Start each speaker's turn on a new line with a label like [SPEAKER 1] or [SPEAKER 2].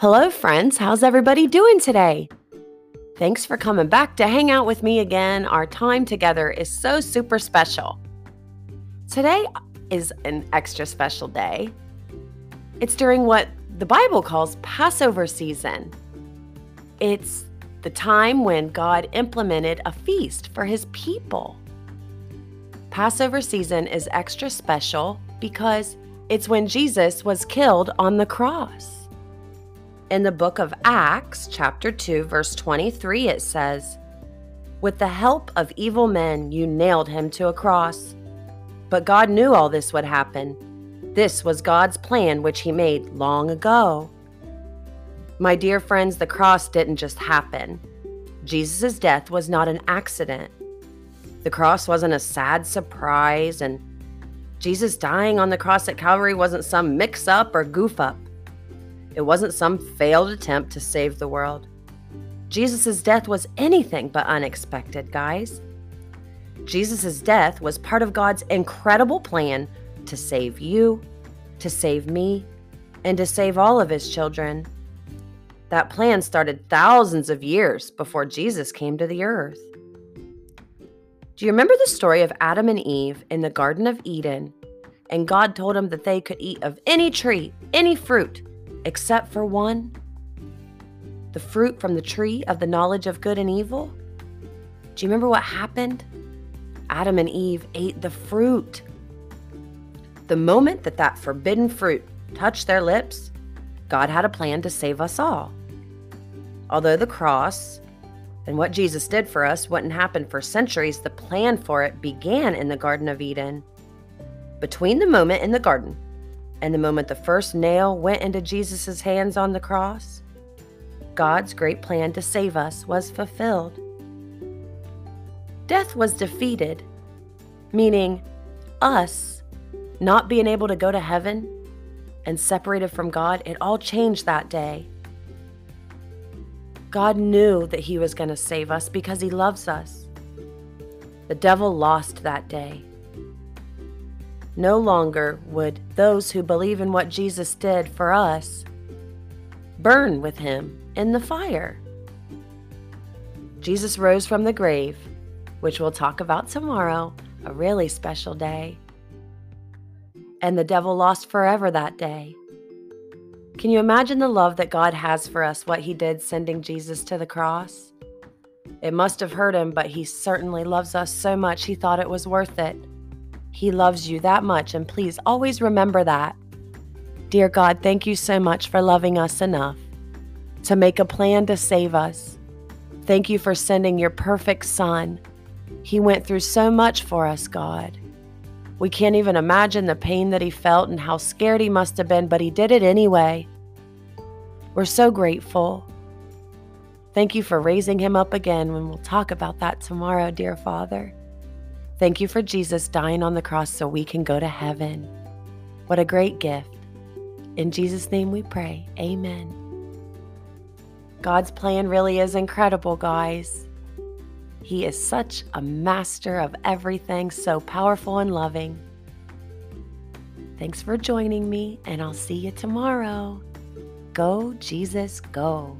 [SPEAKER 1] Hello, friends. How's everybody doing today? Thanks for coming back to hang out with me again. Our time together is so super special. Today is an extra special day. It's during what the Bible calls Passover season. It's the time when God implemented a feast for his people. Passover season is extra special because it's when Jesus was killed on the cross. In the book of Acts, chapter 2, verse 23, it says, With the help of evil men, you nailed him to a cross. But God knew all this would happen. This was God's plan, which he made long ago. My dear friends, the cross didn't just happen. Jesus' death was not an accident. The cross wasn't a sad surprise, and Jesus dying on the cross at Calvary wasn't some mix up or goof up. It wasn't some failed attempt to save the world. Jesus' death was anything but unexpected, guys. Jesus' death was part of God's incredible plan to save you, to save me, and to save all of his children. That plan started thousands of years before Jesus came to the earth. Do you remember the story of Adam and Eve in the Garden of Eden? And God told them that they could eat of any tree, any fruit, except for one the fruit from the tree of the knowledge of good and evil? Do you remember what happened? Adam and Eve ate the fruit. The moment that that forbidden fruit touched their lips, God had a plan to save us all. Although the cross and what Jesus did for us wouldn't happen for centuries, the plan for it began in the Garden of Eden. Between the moment in the garden and the moment the first nail went into Jesus' hands on the cross, God's great plan to save us was fulfilled. Death was defeated, meaning us not being able to go to heaven and separated from God, it all changed that day. God knew that He was going to save us because He loves us. The devil lost that day. No longer would those who believe in what Jesus did for us burn with Him in the fire. Jesus rose from the grave, which we'll talk about tomorrow, a really special day. And the devil lost forever that day. Can you imagine the love that God has for us, what He did sending Jesus to the cross? It must have hurt Him, but He certainly loves us so much He thought it was worth it. He loves you that much, and please always remember that. Dear God, thank you so much for loving us enough to make a plan to save us. Thank you for sending your perfect Son. He went through so much for us, God. We can't even imagine the pain that he felt and how scared he must have been, but he did it anyway. We're so grateful. Thank you for raising him up again when we'll talk about that tomorrow, dear Father. Thank you for Jesus dying on the cross so we can go to heaven. What a great gift. In Jesus' name we pray. Amen. God's plan really is incredible, guys. He is such a master of everything, so powerful and loving. Thanks for joining me, and I'll see you tomorrow. Go, Jesus, go.